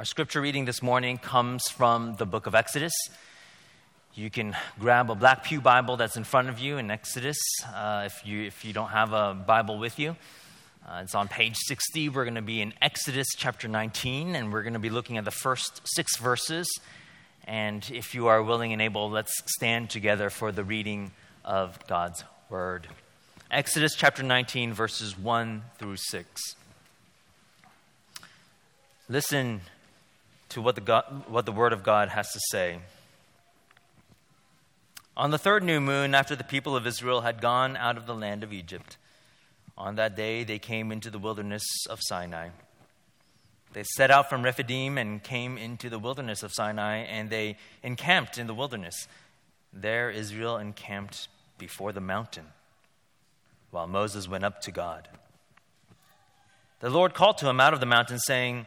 Our scripture reading this morning comes from the book of Exodus. You can grab a Black Pew Bible that's in front of you in Exodus uh, if, you, if you don't have a Bible with you. Uh, it's on page 60. We're going to be in Exodus chapter 19, and we're going to be looking at the first six verses. And if you are willing and able, let's stand together for the reading of God's word. Exodus chapter 19, verses 1 through 6. Listen to what the, God, what the Word of God has to say. On the third new moon, after the people of Israel had gone out of the land of Egypt, on that day they came into the wilderness of Sinai. They set out from Rephidim and came into the wilderness of Sinai, and they encamped in the wilderness. There Israel encamped before the mountain, while Moses went up to God. The Lord called to him out of the mountain, saying,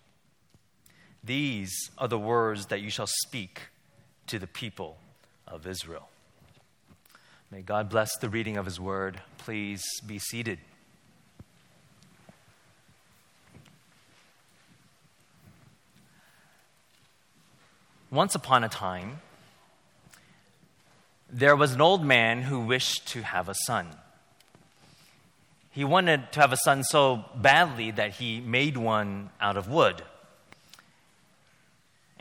These are the words that you shall speak to the people of Israel. May God bless the reading of his word. Please be seated. Once upon a time, there was an old man who wished to have a son. He wanted to have a son so badly that he made one out of wood.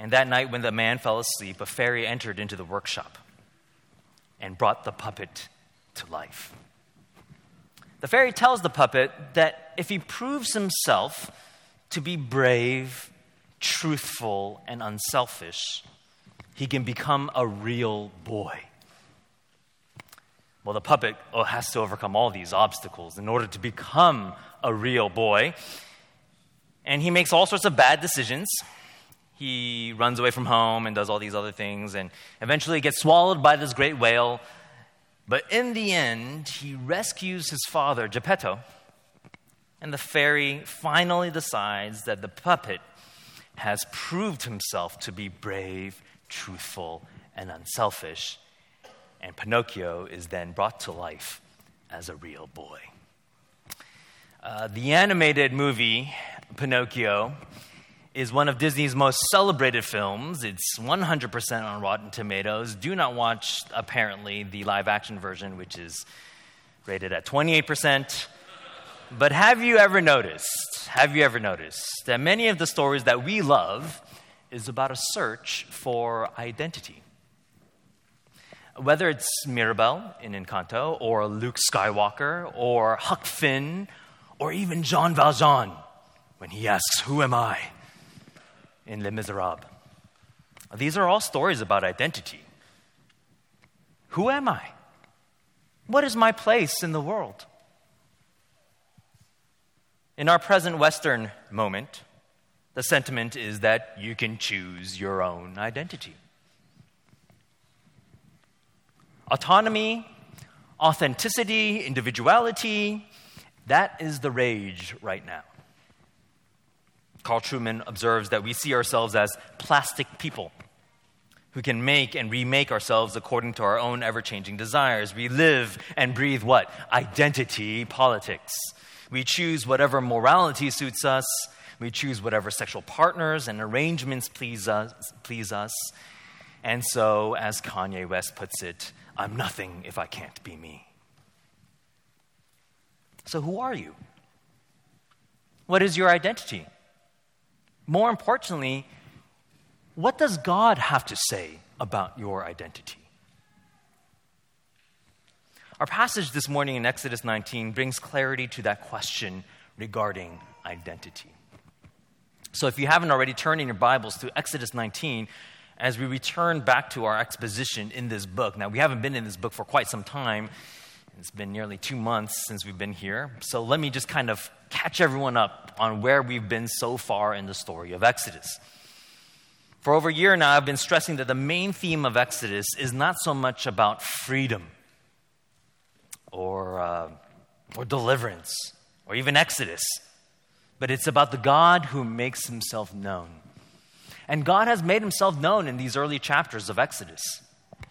And that night, when the man fell asleep, a fairy entered into the workshop and brought the puppet to life. The fairy tells the puppet that if he proves himself to be brave, truthful, and unselfish, he can become a real boy. Well, the puppet oh, has to overcome all these obstacles in order to become a real boy. And he makes all sorts of bad decisions he runs away from home and does all these other things and eventually gets swallowed by this great whale. But in the end, he rescues his father, Geppetto, and the fairy finally decides that the puppet has proved himself to be brave, truthful, and unselfish. And Pinocchio is then brought to life as a real boy. Uh, the animated movie, Pinocchio, is one of Disney's most celebrated films. It's 100% on Rotten Tomatoes. Do not watch, apparently, the live action version, which is rated at 28%. But have you ever noticed, have you ever noticed that many of the stories that we love is about a search for identity? Whether it's Mirabel in Encanto, or Luke Skywalker, or Huck Finn, or even Jean Valjean when he asks, Who am I? In Les Miserables. These are all stories about identity. Who am I? What is my place in the world? In our present Western moment, the sentiment is that you can choose your own identity. Autonomy, authenticity, individuality, that is the rage right now. Carl Trueman observes that we see ourselves as plastic people who can make and remake ourselves according to our own ever changing desires. We live and breathe what? Identity politics. We choose whatever morality suits us. We choose whatever sexual partners and arrangements please us. Please us. And so, as Kanye West puts it, I'm nothing if I can't be me. So, who are you? What is your identity? More importantly, what does God have to say about your identity? Our passage this morning in Exodus 19 brings clarity to that question regarding identity. So, if you haven't already, turned in your Bibles to Exodus 19 as we return back to our exposition in this book. Now, we haven't been in this book for quite some time. It's been nearly two months since we've been here. So, let me just kind of catch everyone up on where we've been so far in the story of Exodus. For over a year now, I've been stressing that the main theme of Exodus is not so much about freedom or, uh, or deliverance or even Exodus, but it's about the God who makes himself known. And God has made himself known in these early chapters of Exodus.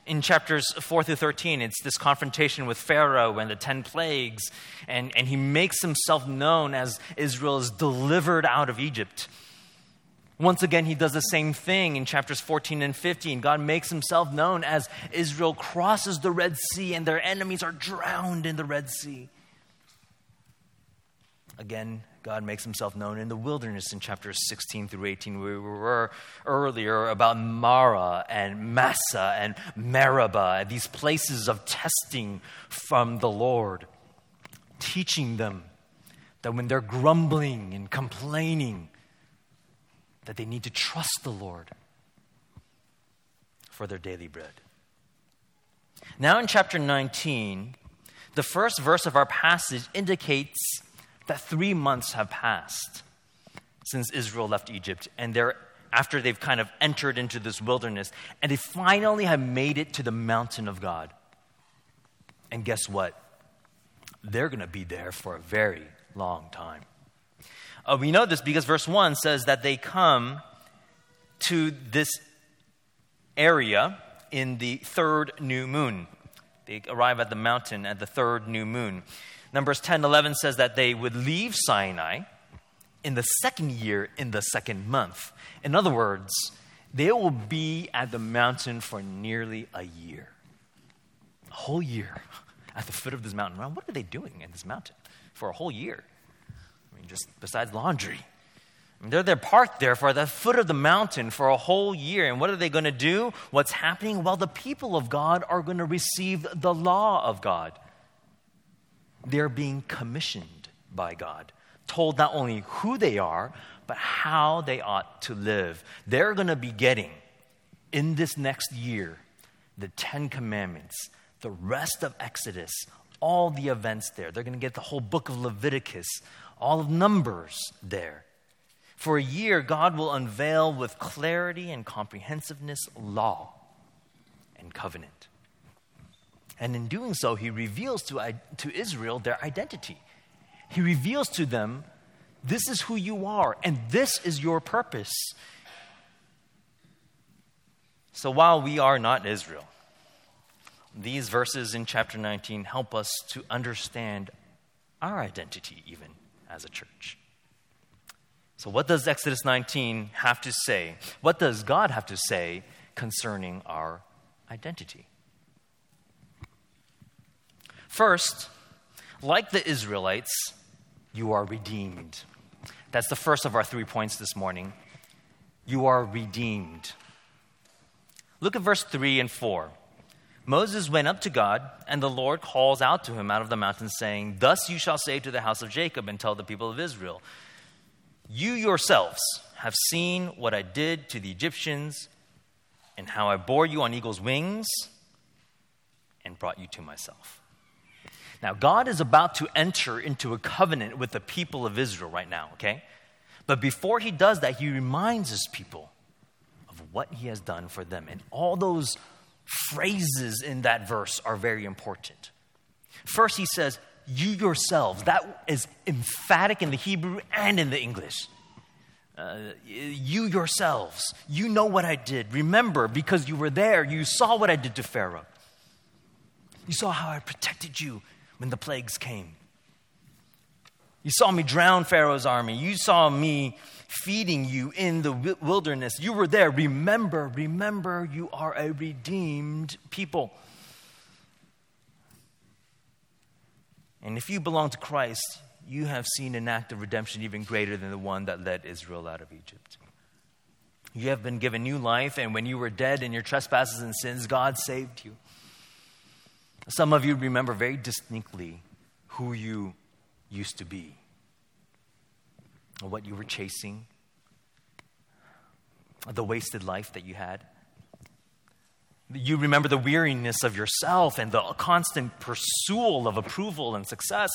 In chapters 4 through 13, it's this confrontation with Pharaoh and the 10 plagues, and, and he makes himself known as Israel is delivered out of Egypt. Once again, he does the same thing in chapters 14 and 15. God makes himself known as Israel crosses the Red Sea and their enemies are drowned in the Red Sea. Again, God makes himself known in the wilderness in chapters 16 through 18. where We were earlier about Marah and Massah and Meribah, these places of testing from the Lord, teaching them that when they're grumbling and complaining, that they need to trust the Lord for their daily bread. Now, in chapter 19, the first verse of our passage indicates that three months have passed since Israel left Egypt, and they're after they've kind of entered into this wilderness, and they finally have made it to the mountain of God. And guess what? They're going to be there for a very long time. Uh, we know this because verse 1 says that they come to this area in the third new moon. They arrive at the mountain at the third new moon. Numbers 10 11 says that they would leave Sinai in the second year, in the second month. In other words, they will be at the mountain for nearly a year. A whole year at the foot of this mountain. What are they doing in this mountain for a whole year? I mean, just besides laundry. I mean, they're, they're parked there for the foot of the mountain for a whole year. And what are they going to do? What's happening? Well, the people of God are going to receive the law of God. They're being commissioned by God, told not only who they are, but how they ought to live. They're going to be getting, in this next year, the Ten Commandments, the rest of Exodus, all the events there. They're going to get the whole book of Leviticus, all of Numbers there. For a year, God will unveil with clarity and comprehensiveness law and covenant. And in doing so, he reveals to, to Israel their identity. He reveals to them, this is who you are, and this is your purpose. So while we are not Israel, these verses in chapter 19 help us to understand our identity, even as a church. So, what does Exodus 19 have to say? What does God have to say concerning our identity? First, like the Israelites, you are redeemed. That's the first of our three points this morning. You are redeemed. Look at verse 3 and 4. Moses went up to God, and the Lord calls out to him out of the mountain, saying, Thus you shall say to the house of Jacob and tell the people of Israel, You yourselves have seen what I did to the Egyptians, and how I bore you on eagle's wings and brought you to myself. Now, God is about to enter into a covenant with the people of Israel right now, okay? But before he does that, he reminds his people of what he has done for them and all those phrases in that verse are very important. First, he says, You yourselves. That is emphatic in the Hebrew and in the English. Uh, you yourselves, you know what I did. Remember, because you were there, you saw what I did to Pharaoh. You saw how I protected you when the plagues came. You saw me drown Pharaoh's army. You saw me feeding you in the wilderness. You were there. Remember, remember, you are a redeemed people. And if you belong to Christ, you have seen an act of redemption even greater than the one that led Israel out of Egypt. You have been given new life, and when you were dead in your trespasses and sins, God saved you. Some of you remember very distinctly who you used to be what you were chasing, the wasted life that you had. You remember the weariness of yourself and the constant pursuit of approval and success.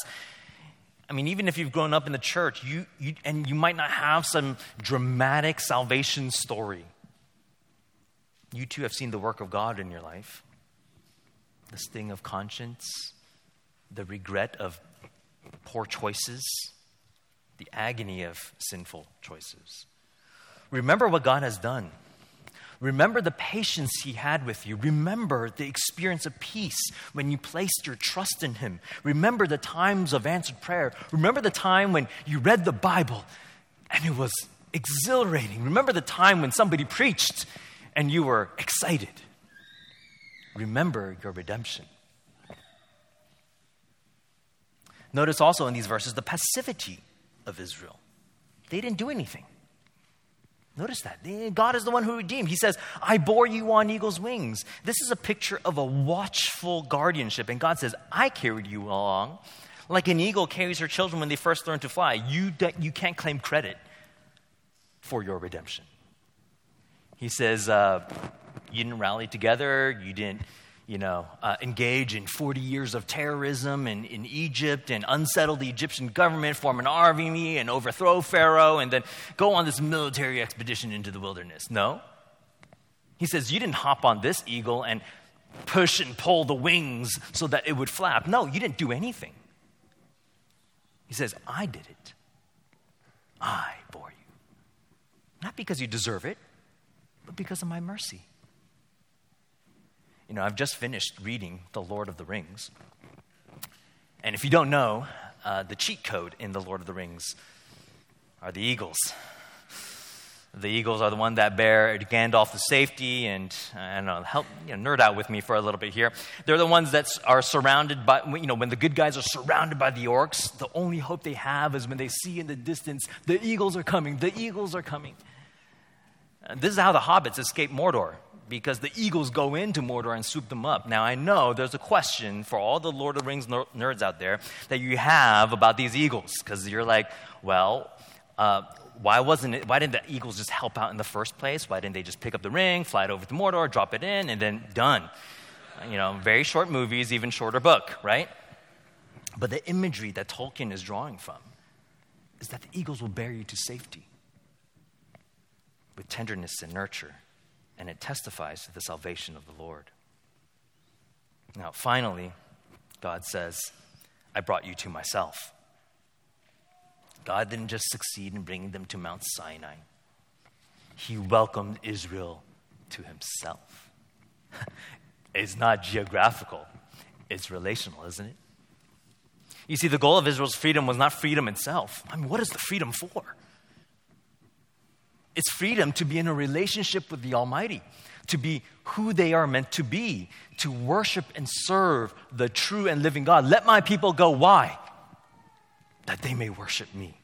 I mean, even if you've grown up in the church, you, you, and you might not have some dramatic salvation story. You too have seen the work of God in your life the sting of conscience, the regret of poor choices, the agony of sinful choices. Remember what God has done. Remember the patience He had with you. Remember the experience of peace when you placed your trust in Him. Remember the times of answered prayer. Remember the time when you read the Bible and it was exhilarating. Remember the time when somebody preached and you were excited. Remember your redemption. Notice also in these verses the passivity of Israel. They didn't do anything. Notice that. God is the one who redeemed. He says, I bore you on eagle's wings. This is a picture of a watchful guardianship. And God says, I carried you along. Like an eagle carries her children when they first learn to fly. You, you can't claim credit for your redemption. He says, uh, You didn't rally together. You didn't you know, uh, engage in 40 years of terrorism in, in Egypt and unsettle the Egyptian government, form an army and overthrow Pharaoh, and then go on this military expedition into the wilderness. No. He says, You didn't hop on this eagle and push and pull the wings so that it would flap. No, you didn't do anything. He says, I did it. I bore you. Not because you deserve it, but because of my mercy. You know, I've just finished reading The Lord of the Rings. And if you don't know, uh, the cheat code in The Lord of the Rings are the eagles. The eagles are the one that bear Gandalf the safety, and I don't know, help you know, nerd out with me for a little bit here. They're the ones that are surrounded by, you know, when the good guys are surrounded by the orcs, the only hope they have is when they see in the distance, the eagles are coming, the eagles are coming. This is how the hobbits escape Mordor because the eagles go into Mordor and swoop them up. Now, I know there's a question for all the Lord of the Rings nerds out there that you have about these eagles, because you're like, well, uh, why wasn't it, why didn't the eagles just help out in the first place? Why didn't they just pick up the ring, fly it over to Mordor, drop it in, and then done? You know, very short movies, even shorter book, right? But the imagery that Tolkien is drawing from is that the eagles will bear you to safety with tenderness and nurture and it testifies to the salvation of the Lord. Now, finally, God says, I brought you to myself. God didn't just succeed in bringing them to Mount Sinai, He welcomed Israel to Himself. it's not geographical, it's relational, isn't it? You see, the goal of Israel's freedom was not freedom itself. I mean, what is the freedom for? It's freedom to be in a relationship with the Almighty, to be who they are meant to be, to worship and serve the true and living God. Let my people go. Why? That they may worship me.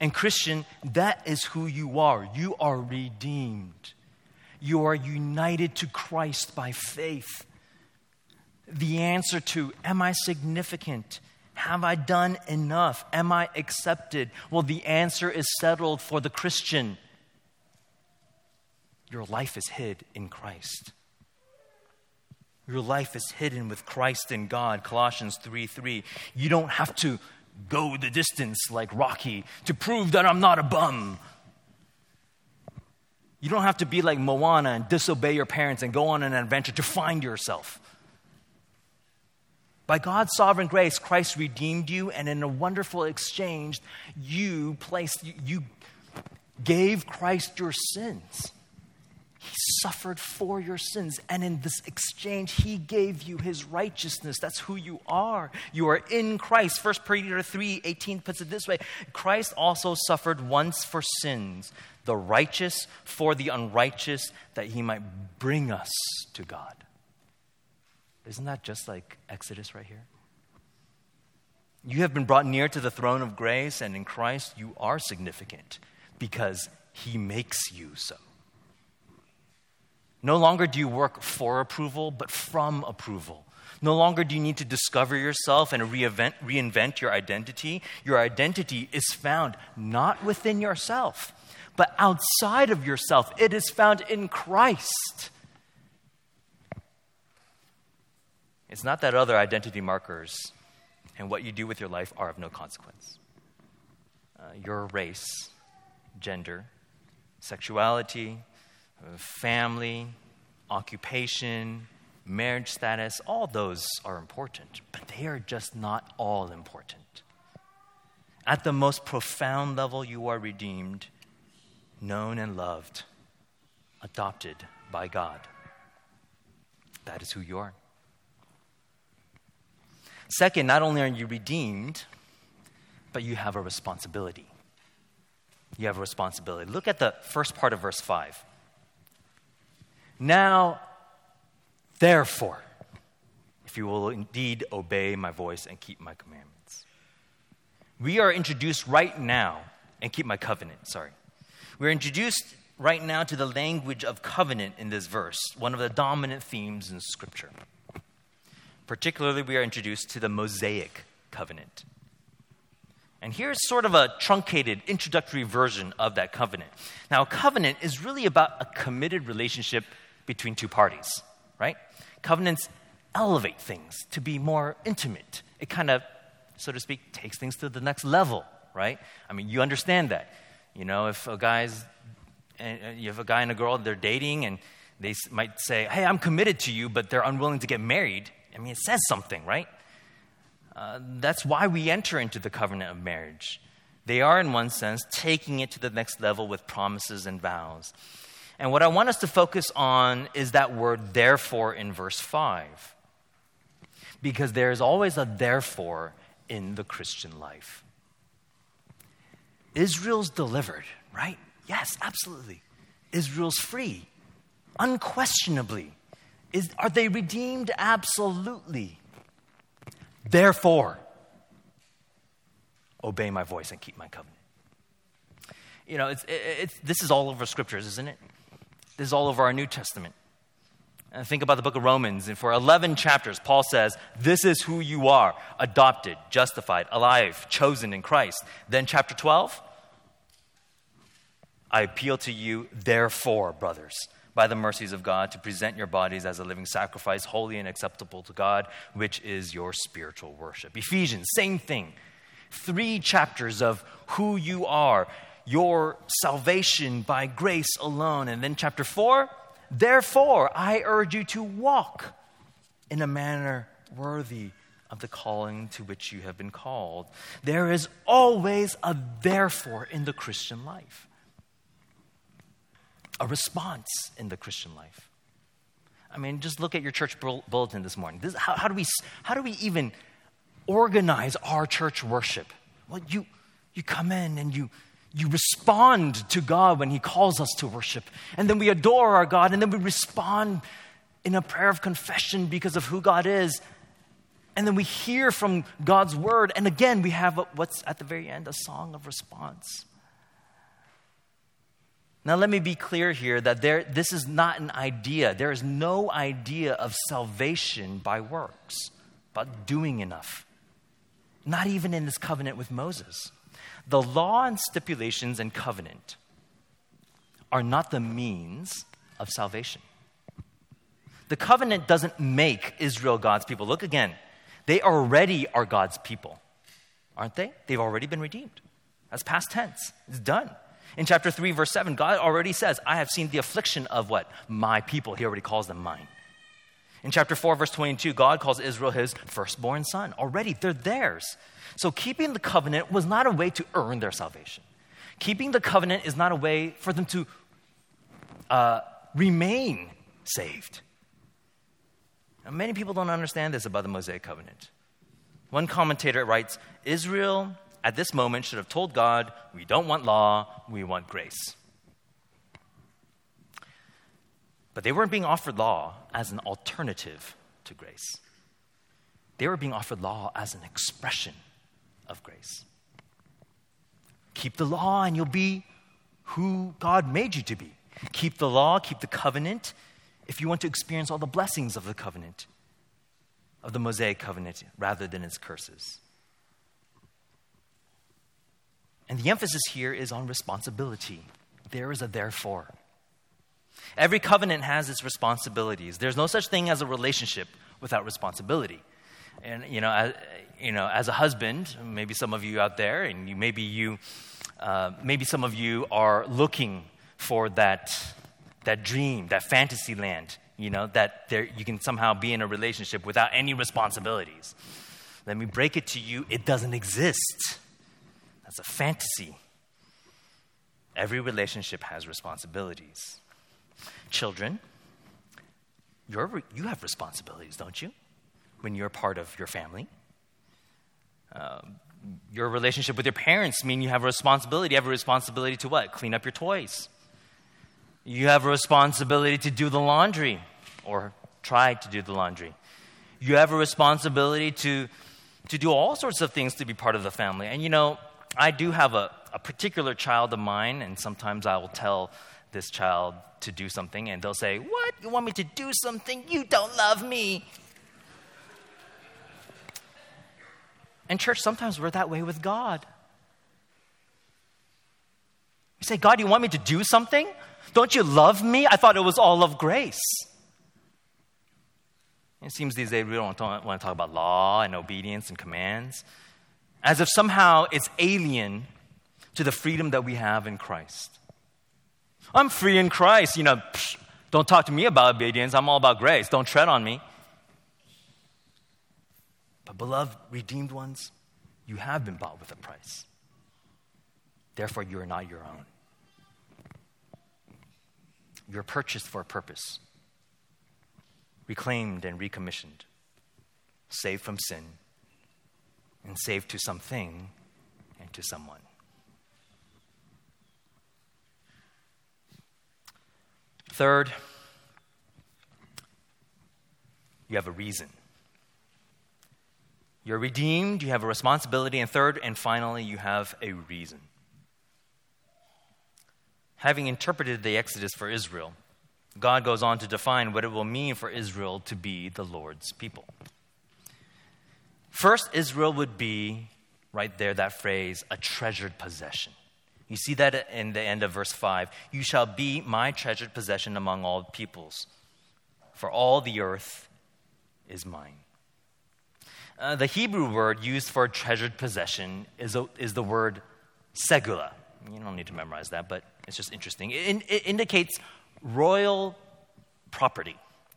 And, Christian, that is who you are. You are redeemed. You are united to Christ by faith. The answer to, Am I significant? Have I done enough? Am I accepted? Well, the answer is settled for the Christian. Your life is hid in Christ. Your life is hidden with Christ in God, Colossians 3 3. You don't have to go the distance like Rocky to prove that I'm not a bum. You don't have to be like Moana and disobey your parents and go on an adventure to find yourself. By God's sovereign grace, Christ redeemed you, and in a wonderful exchange, you placed, you gave Christ your sins. He suffered for your sins, and in this exchange, He gave you His righteousness. That's who you are. You are in Christ. 1 Peter 3 18 puts it this way Christ also suffered once for sins, the righteous for the unrighteous, that He might bring us to God. Isn't that just like Exodus right here? You have been brought near to the throne of grace, and in Christ you are significant because he makes you so. No longer do you work for approval, but from approval. No longer do you need to discover yourself and reinvent, your identity. Your identity is found not within yourself, but outside of yourself. It is found in Christ. It's not that other identity markers and what you do with your life are of no consequence. Uh, your race, gender, sexuality, family, occupation, marriage status, all those are important, but they are just not all important. At the most profound level, you are redeemed, known and loved, adopted by God. That is who you are. Second, not only are you redeemed, but you have a responsibility. You have a responsibility. Look at the first part of verse 5. Now, therefore, if you will indeed obey my voice and keep my commandments. We are introduced right now, and keep my covenant, sorry. We're introduced right now to the language of covenant in this verse, one of the dominant themes in Scripture. Particularly, we are introduced to the Mosaic covenant. And here's sort of a truncated introductory version of that covenant. Now, a covenant is really about a committed relationship between two parties, right? Covenants elevate things to be more intimate. It kind of, so to speak, takes things to the next level, right? I mean, you understand that. You know, if a guy's, eh, eh, you have a guy and a girl, they're dating, and they might say, Hey, I'm committed to you, but they're unwilling to get married. I mean, it says something, right? Uh, that's why we enter into the covenant of marriage. They are, in one sense, taking it to the next level with promises and vows. And what I want us to focus on is that word therefore in verse 5. Because there is always a therefore in the Christian life. Israel's delivered, right? Yes, absolutely. Israel's free, unquestionably. Is, are they redeemed? Absolutely. Therefore, obey my voice and keep my covenant. You know, it's, it's, this is all over scriptures, isn't it? This is all over our New Testament. And think about the book of Romans, and for 11 chapters, Paul says, This is who you are adopted, justified, alive, chosen in Christ. Then, chapter 12, I appeal to you, therefore, brothers by the mercies of God to present your bodies as a living sacrifice, holy and acceptable to God, which is your spiritual worship. Ephesians, same thing. Three chapters of who you are, your salvation by grace alone. And then chapter four, therefore, I urge you to walk in a manner worthy of the calling to which you have been called. There is always a therefore in the Christian life a response in the Christian life. I mean, just look at your church bulletin this morning. This, how, how, do we, how do we even organize our church worship? Well, you, you come in and you, you respond to God when He calls us to worship. And then we adore our God, and then we respond in a prayer of confession because of who God is. And then we hear from God's word. And again, we have what's at the very end a song of response. Now, let me be clear here that there, this is not an idea. There is no idea of salvation by works, but doing enough. Not even in this covenant with Moses. The law and stipulations and covenant are not the means of salvation. The covenant doesn't make Israel God's people. Look again. They already are God's people, aren't they? They've already been redeemed. That's past tense. It's done. In chapter 3, verse 7, God already says, I have seen the affliction of what? My people. He already calls them mine. In chapter 4, verse 22, God calls Israel his firstborn son. Already, they're theirs. So keeping the covenant was not a way to earn their salvation. Keeping the covenant is not a way for them to uh, remain saved. Now, many people don't understand this about the Mosaic covenant. One commentator writes Israel at this moment should have told God, we don't want law, we want grace. But they weren't being offered law as an alternative to grace. They were being offered law as an expression of grace. Keep the law and you'll be who God made you to be. Keep the law, keep the covenant if you want to experience all the blessings of the covenant, of the Mosaic covenant, rather than its curses. And the emphasis here is on responsibility. There is a therefore. Every covenant has its responsibilities. There's no such thing as a relationship without responsibility. And you know, as, you know, as a husband, maybe some of you out there, and you, maybe you, uh, maybe some of you are looking for that that dream, that fantasy land, you know, that there, you can somehow be in a relationship without any responsibilities. Let me break it to you it doesn't exist. That's a fantasy. Every relationship has responsibilities. Children, you're, you have responsibilities, don't you? When you're part of your family. Uh, your relationship with your parents mean you have a responsibility. You have a responsibility to what? Clean up your toys. You have a responsibility to do the laundry or try to do the laundry. You have a responsibility to, to do all sorts of things to be part of the family. And you know, I do have a, a particular child of mine, and sometimes I will tell this child to do something, and they'll say, What? You want me to do something? You don't love me. And, church, sometimes we're that way with God. You say, God, you want me to do something? Don't you love me? I thought it was all of grace. It seems these days we don't want to talk about law and obedience and commands, as if somehow it's alien to the freedom that we have in Christ. I'm free in Christ. You know, psh, don't talk to me about obedience. I'm all about grace. Don't tread on me. But, beloved, redeemed ones, you have been bought with a price. Therefore, you are not your own. You're purchased for a purpose, reclaimed and recommissioned, saved from sin, and saved to something and to someone. Third, you have a reason. You're redeemed, you have a responsibility, and third and finally, you have a reason. Having interpreted the Exodus for Israel, God goes on to define what it will mean for Israel to be the Lord's people. First, Israel would be, right there, that phrase, a treasured possession. You see that in the end of verse 5. You shall be my treasured possession among all peoples, for all the earth is mine. Uh, the Hebrew word used for treasured possession is, a, is the word segula. You don't need to memorize that, but it's just interesting. It, it indicates royal property,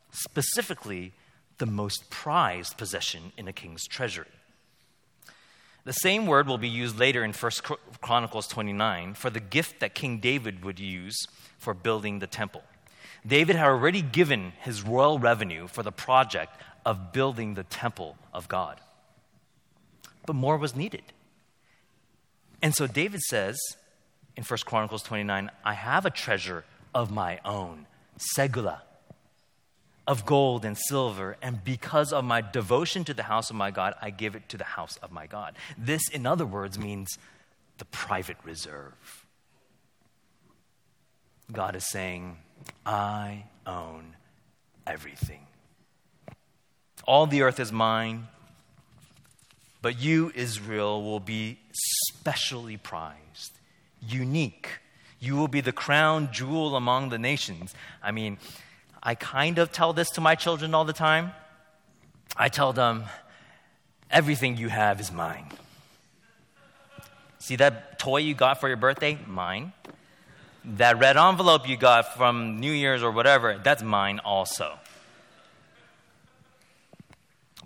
specifically the most prized possession in a king's treasury. The same word will be used later in 1 Chronicles 29 for the gift that King David would use for building the temple. David had already given his royal revenue for the project of building the temple of God. But more was needed. And so David says in 1 Chronicles 29 I have a treasure of my own, segula, of gold and silver, and because of my devotion to the house of my God, I give it to the house of my God. This, in other words, means the private reserve. God is saying, I own everything. All the earth is mine, but you, Israel, will be specially prized, unique. You will be the crown jewel among the nations. I mean, I kind of tell this to my children all the time. I tell them, everything you have is mine. See that toy you got for your birthday? Mine. That red envelope you got from New Year's or whatever, that's mine also.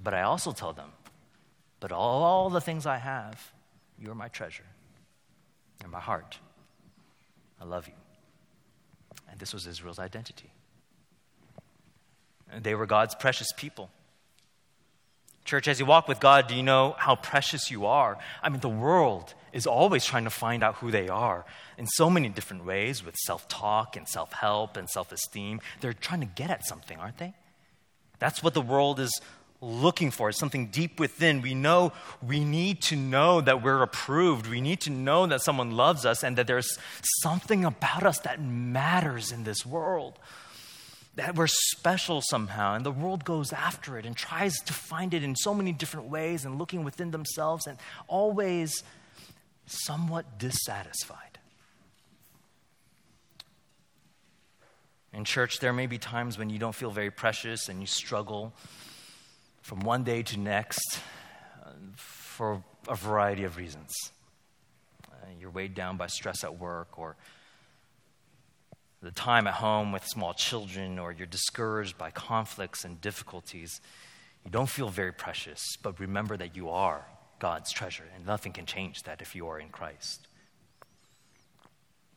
But I also tell them, but all, the things I have, you're my treasure. You're my heart. I love you. And this was Israel's identity. They were God's precious people. Church, as you walk with God, do you know how precious you are? I mean, the world is always trying to find out who they are in so many different ways with self talk and self help and self esteem. They're trying to get at something, aren't they? That's what the world is looking for, something deep within. We know we need to know that we're approved. We need to know that someone loves us and that there's something about us that matters in this world. That we're special somehow, and the world goes after it and tries to find it in so many different ways and looking within themselves and always somewhat dissatisfied. In church, there may be times when you don't feel very precious and you struggle from one day to next uh, for a variety of reasons. Uh, you're weighed down by stress at work, or the time at home with small children, or you're discouraged by conflicts and difficulties, you don't feel very precious, but remember that you are God's treasure, and nothing can change that if you are in Christ.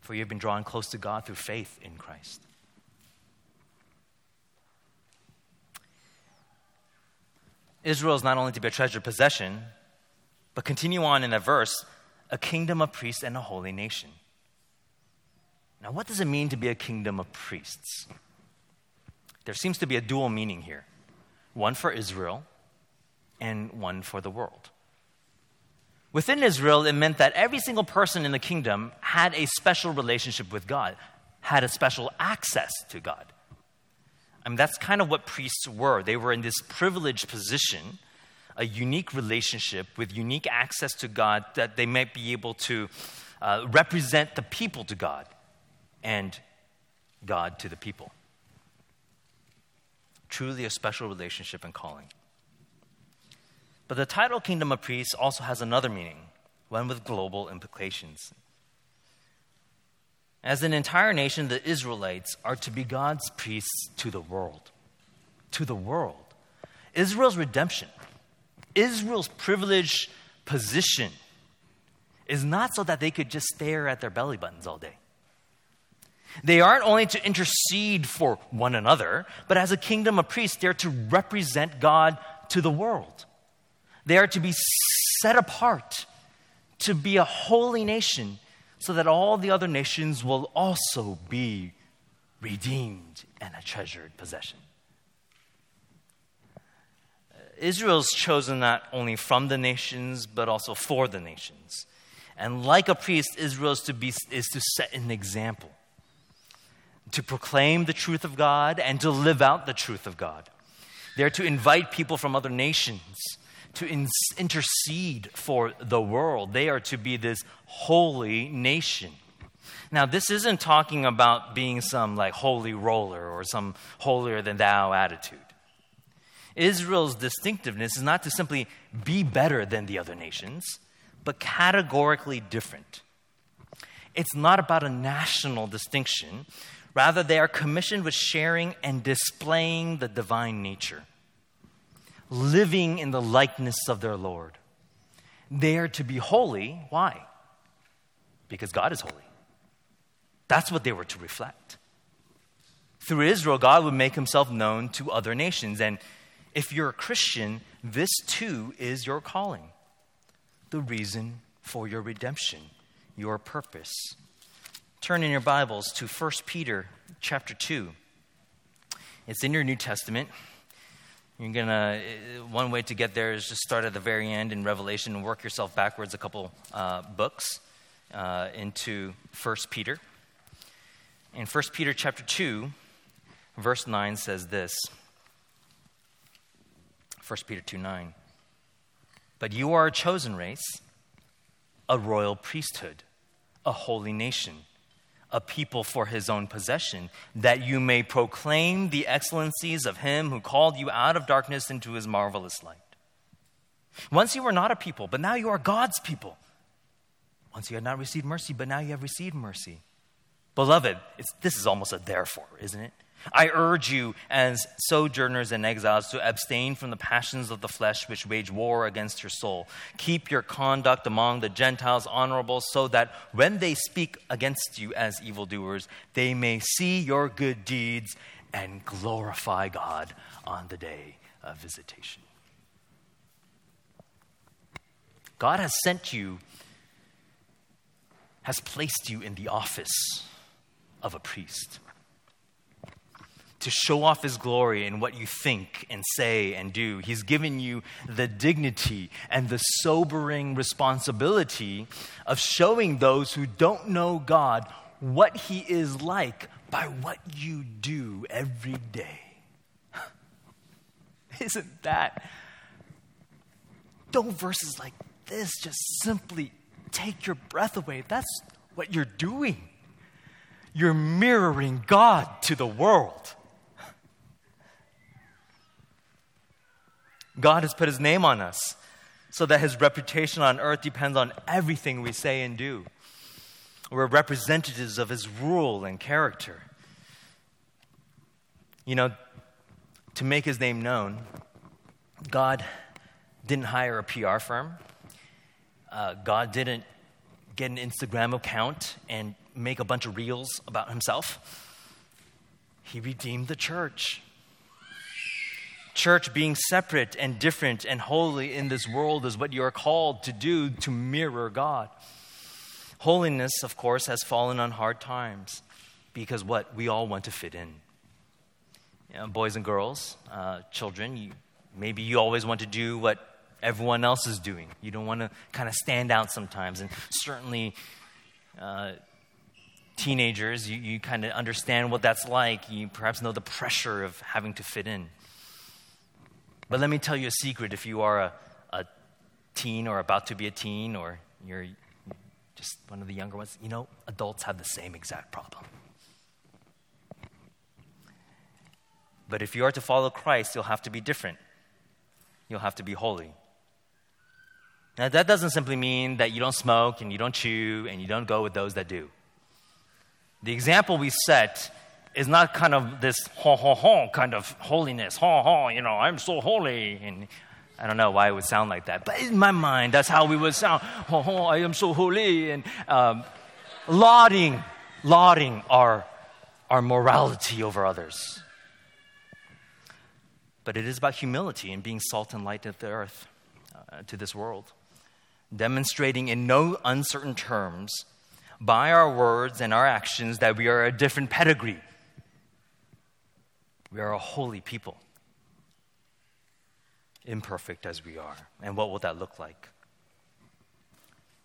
For you have been drawn close to God through faith in Christ. Israel is not only to be a treasured possession, but continue on in that verse, a kingdom of priests and a holy nation. Now, what does it mean to be a kingdom of priests? There seems to be a dual meaning here one for Israel and one for the world. Within Israel, it meant that every single person in the kingdom had a special relationship with God, had a special access to God. I mean, that's kind of what priests were. They were in this privileged position, a unique relationship with unique access to God that they might be able to uh, represent the people to God and God to the people. Truly a special relationship and calling. But the title Kingdom of Priests also has another meaning, one with global implications. As an entire nation, the Israelites are to be God's priests to the world. To the world. Israel's redemption, Israel's privileged position is not so that they could just stare at their belly buttons all day. They aren't only to intercede for one another, but as a kingdom of priests, they're to represent God to the world. They are to be set apart, to be a holy nation so that all the other nations will also be redeemed and a treasured possession. Israel's chosen not only from the nations, but also for the nations. And like a priest, Israel is to, be, is to set an example, to proclaim the truth of God and to live out the truth of God. They're to invite people from other nations to in- intercede for the world. They are to be this holy nation. Now, this isn't talking about being some like holy roller or some holier than thou attitude. Israel's distinctiveness is not to simply be better than the other nations, but categorically different. It's not about a national distinction. Rather, they are commissioned with sharing and displaying the divine nature living in the likeness of their Lord. They are to be holy. Why? Because God is holy. That's what they were to reflect. Through Israel, God would make himself known to other nations. And if you're a Christian, this too is your calling the reason for your redemption, your purpose. Turn in your Bibles to 1 Peter chapter 2. It's in your New Testament. You're gonna one way to get there is just start at the very end in Revelation and work yourself backwards a couple uh, books uh, into First Peter. In First Peter chapter two, verse nine says this. First Peter two nine. But you are a chosen race, a royal priesthood, a holy nation a people for his own possession, that you may proclaim the excellencies of him who called you out of darkness into his marvelous light. Once you were not a people, but now you are God's people. Once you had not received mercy, but now you have received mercy. Beloved, this is almost a therefore, isn't it? I urge you, as sojourners and exiles, to abstain from the passions of the flesh which wage war against your soul. Keep your conduct among the Gentiles honorable, so that when they speak against you as evildoers, they may see your good deeds and glorify God on the day of visitation. God has sent you, has placed you in the office of a priest to show off his glory in what you think and say and do. He's given you the dignity and the sobering responsibility of showing those who don't know God what he is like by what you do every day. Isn't that? Don't verses like this just simply take your breath away. That's what you're doing. You're mirroring God to the world. God has put his name on us so that his reputation on earth depends on everything we say and do. We're representatives of his rule and character. You know, to make his name known, God didn't hire a PR firm. Uh, God didn't get an Instagram account and make a bunch of reels about himself. He redeemed the church. Church being separate and different and holy in this world is what you are called to do to mirror God. Holiness, of course, has fallen on hard times because what? We all want to fit in. You know, boys and girls, uh, children, you, maybe you always want to do what everyone else is doing. You don't want to kind of stand out sometimes. And certainly, uh, teenagers, you, you kind of understand what that's like. You perhaps know the pressure of having to fit in. But let me tell you a secret if you are a, a teen or about to be a teen or you're just one of the younger ones, you know, adults have the same exact problem. But if you are to follow Christ, you'll have to be different. You'll have to be holy. Now, that doesn't simply mean that you don't smoke and you don't chew and you don't go with those that do. The example we set is not kind of this ho ho ho kind of holiness, ho ho, you know, I'm so holy. And I don't know why it would sound like that, but in my mind, that's how we would sound. Ho ho, I am so holy. And um, lauding, lauding our, our morality over others. But it is about humility and being salt and light of the earth uh, to this world, demonstrating in no uncertain terms by our words and our actions that we are a different pedigree we are a holy people, imperfect as we are. And what will that look like?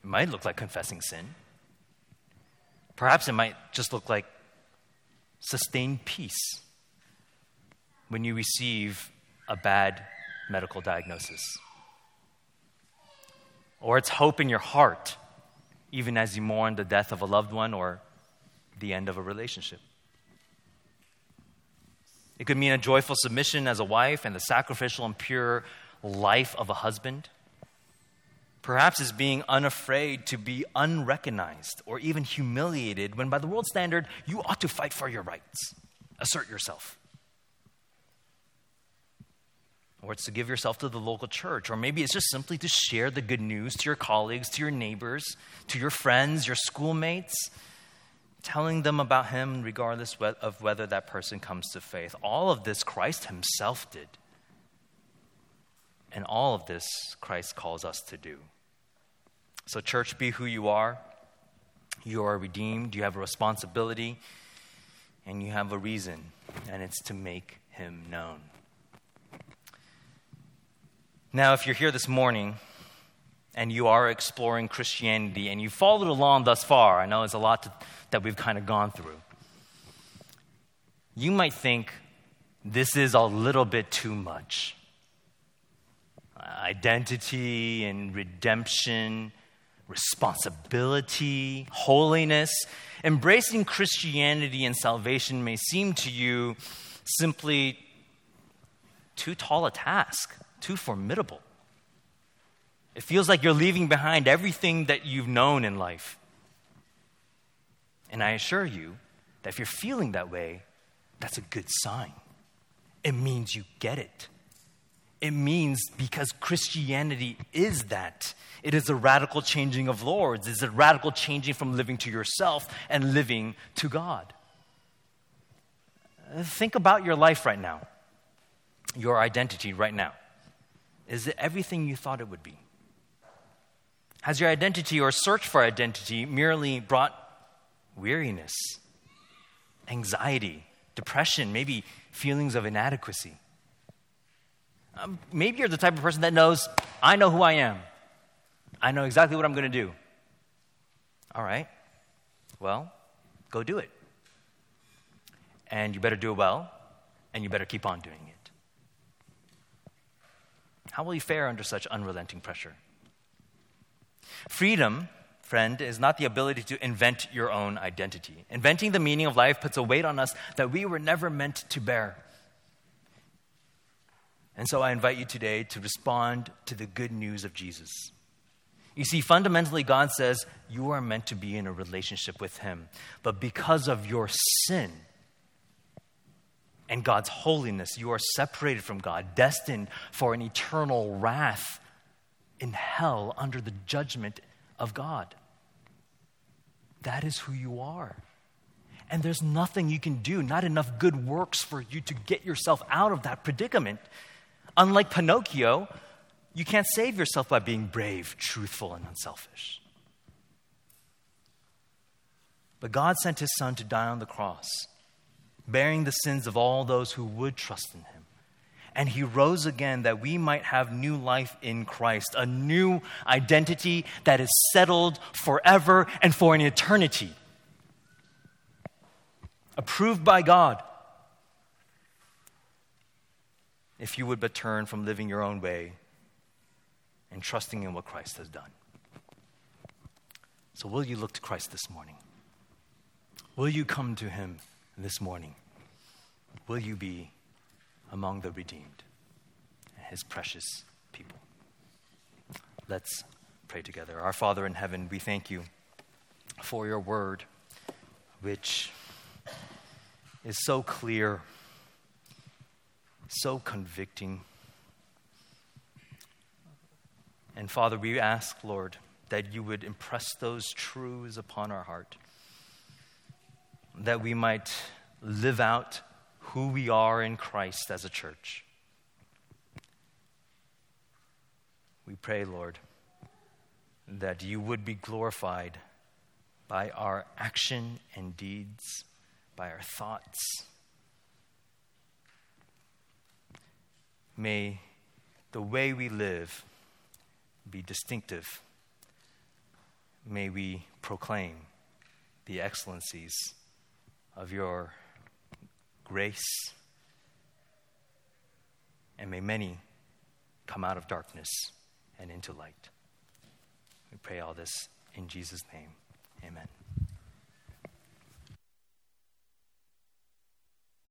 It might look like confessing sin. Perhaps it might just look like sustained peace when you receive a bad medical diagnosis. Or it's hope in your heart, even as you mourn the death of a loved one or the end of a relationship. It could mean a joyful submission as a wife and the sacrificial and pure life of a husband. Perhaps it's being unafraid to be unrecognized or even humiliated when, by the world standard, you ought to fight for your rights, assert yourself. Or it's to give yourself to the local church. Or maybe it's just simply to share the good news to your colleagues, to your neighbors, to your friends, your schoolmates telling them about him regardless of whether that person comes to faith. All of this Christ himself did. And all of this Christ calls us to do. So, church, be who you are. You are redeemed, you have a responsibility, and you have a reason, and it's to make him known. Now, if you're here this morning and you are exploring Christianity and you followed along thus far, I know it's a lot to that we've kind of gone through. You might think this is a little bit too much. Identity and redemption, responsibility, holiness. Embracing Christianity and salvation may seem to you simply too tall a task, too formidable. It feels like you're leaving behind everything that you've known in life. And I assure you that if you're feeling that way, that's a good sign. It means you get it. It means because Christianity is that. It is a radical changing of lords. It's a radical changing from living to yourself and living to God. Uh, think about your life right now, your identity right now. Is it everything you thought it would be? Has your identity or search for identity merely brought weariness, anxiety, depression, maybe feelings of inadequacy. Um, maybe you're the type of person that knows, I know who I am. I know exactly what I'm going to do. All right. Well, go do it. And you better do it well, and you better keep on doing it. How will you fare under such unrelenting pressure? Freedom friend, is not the ability to invent your own identity. Inventing the meaning of life puts a weight on us that we were never meant to bear. And so I invite you today to respond to the good news of Jesus. You see, fundamentally, God says you are meant to be in a relationship with Him. But because of your sin, and God's holiness. You are separated from God, destined for an eternal wrath in hell under the judgment of God. That is who you are. And there's nothing you can do, not enough good works for you to get yourself out of that predicament. Unlike Pinocchio, you can't save yourself by being brave, truthful, and unselfish. But God sent his son to die on the cross, bearing the sins of all those who would trust in him. And he rose again that we might have new life in Christ, a new identity that is settled forever and for an eternity. Approved by God. If you would but turn from living your own way and trusting in what Christ has done. So, will you look to Christ this morning? Will you come to him this morning? Will you be among the redeemed, his precious people? Let's pray together. Our Father in heaven, we thank you for your word, which is so clear, so convicting. And Father, we ask, Lord, that you would impress those truths upon our heart that we might live out who we are in Christ as a church. We pray, Lord, that you would be glorified by our action and deeds, by our thoughts. May the way we live be distinctive. May we proclaim the excellencies of your grace. And may many come out of darkness and into light. We pray all this in Jesus' name. Amen.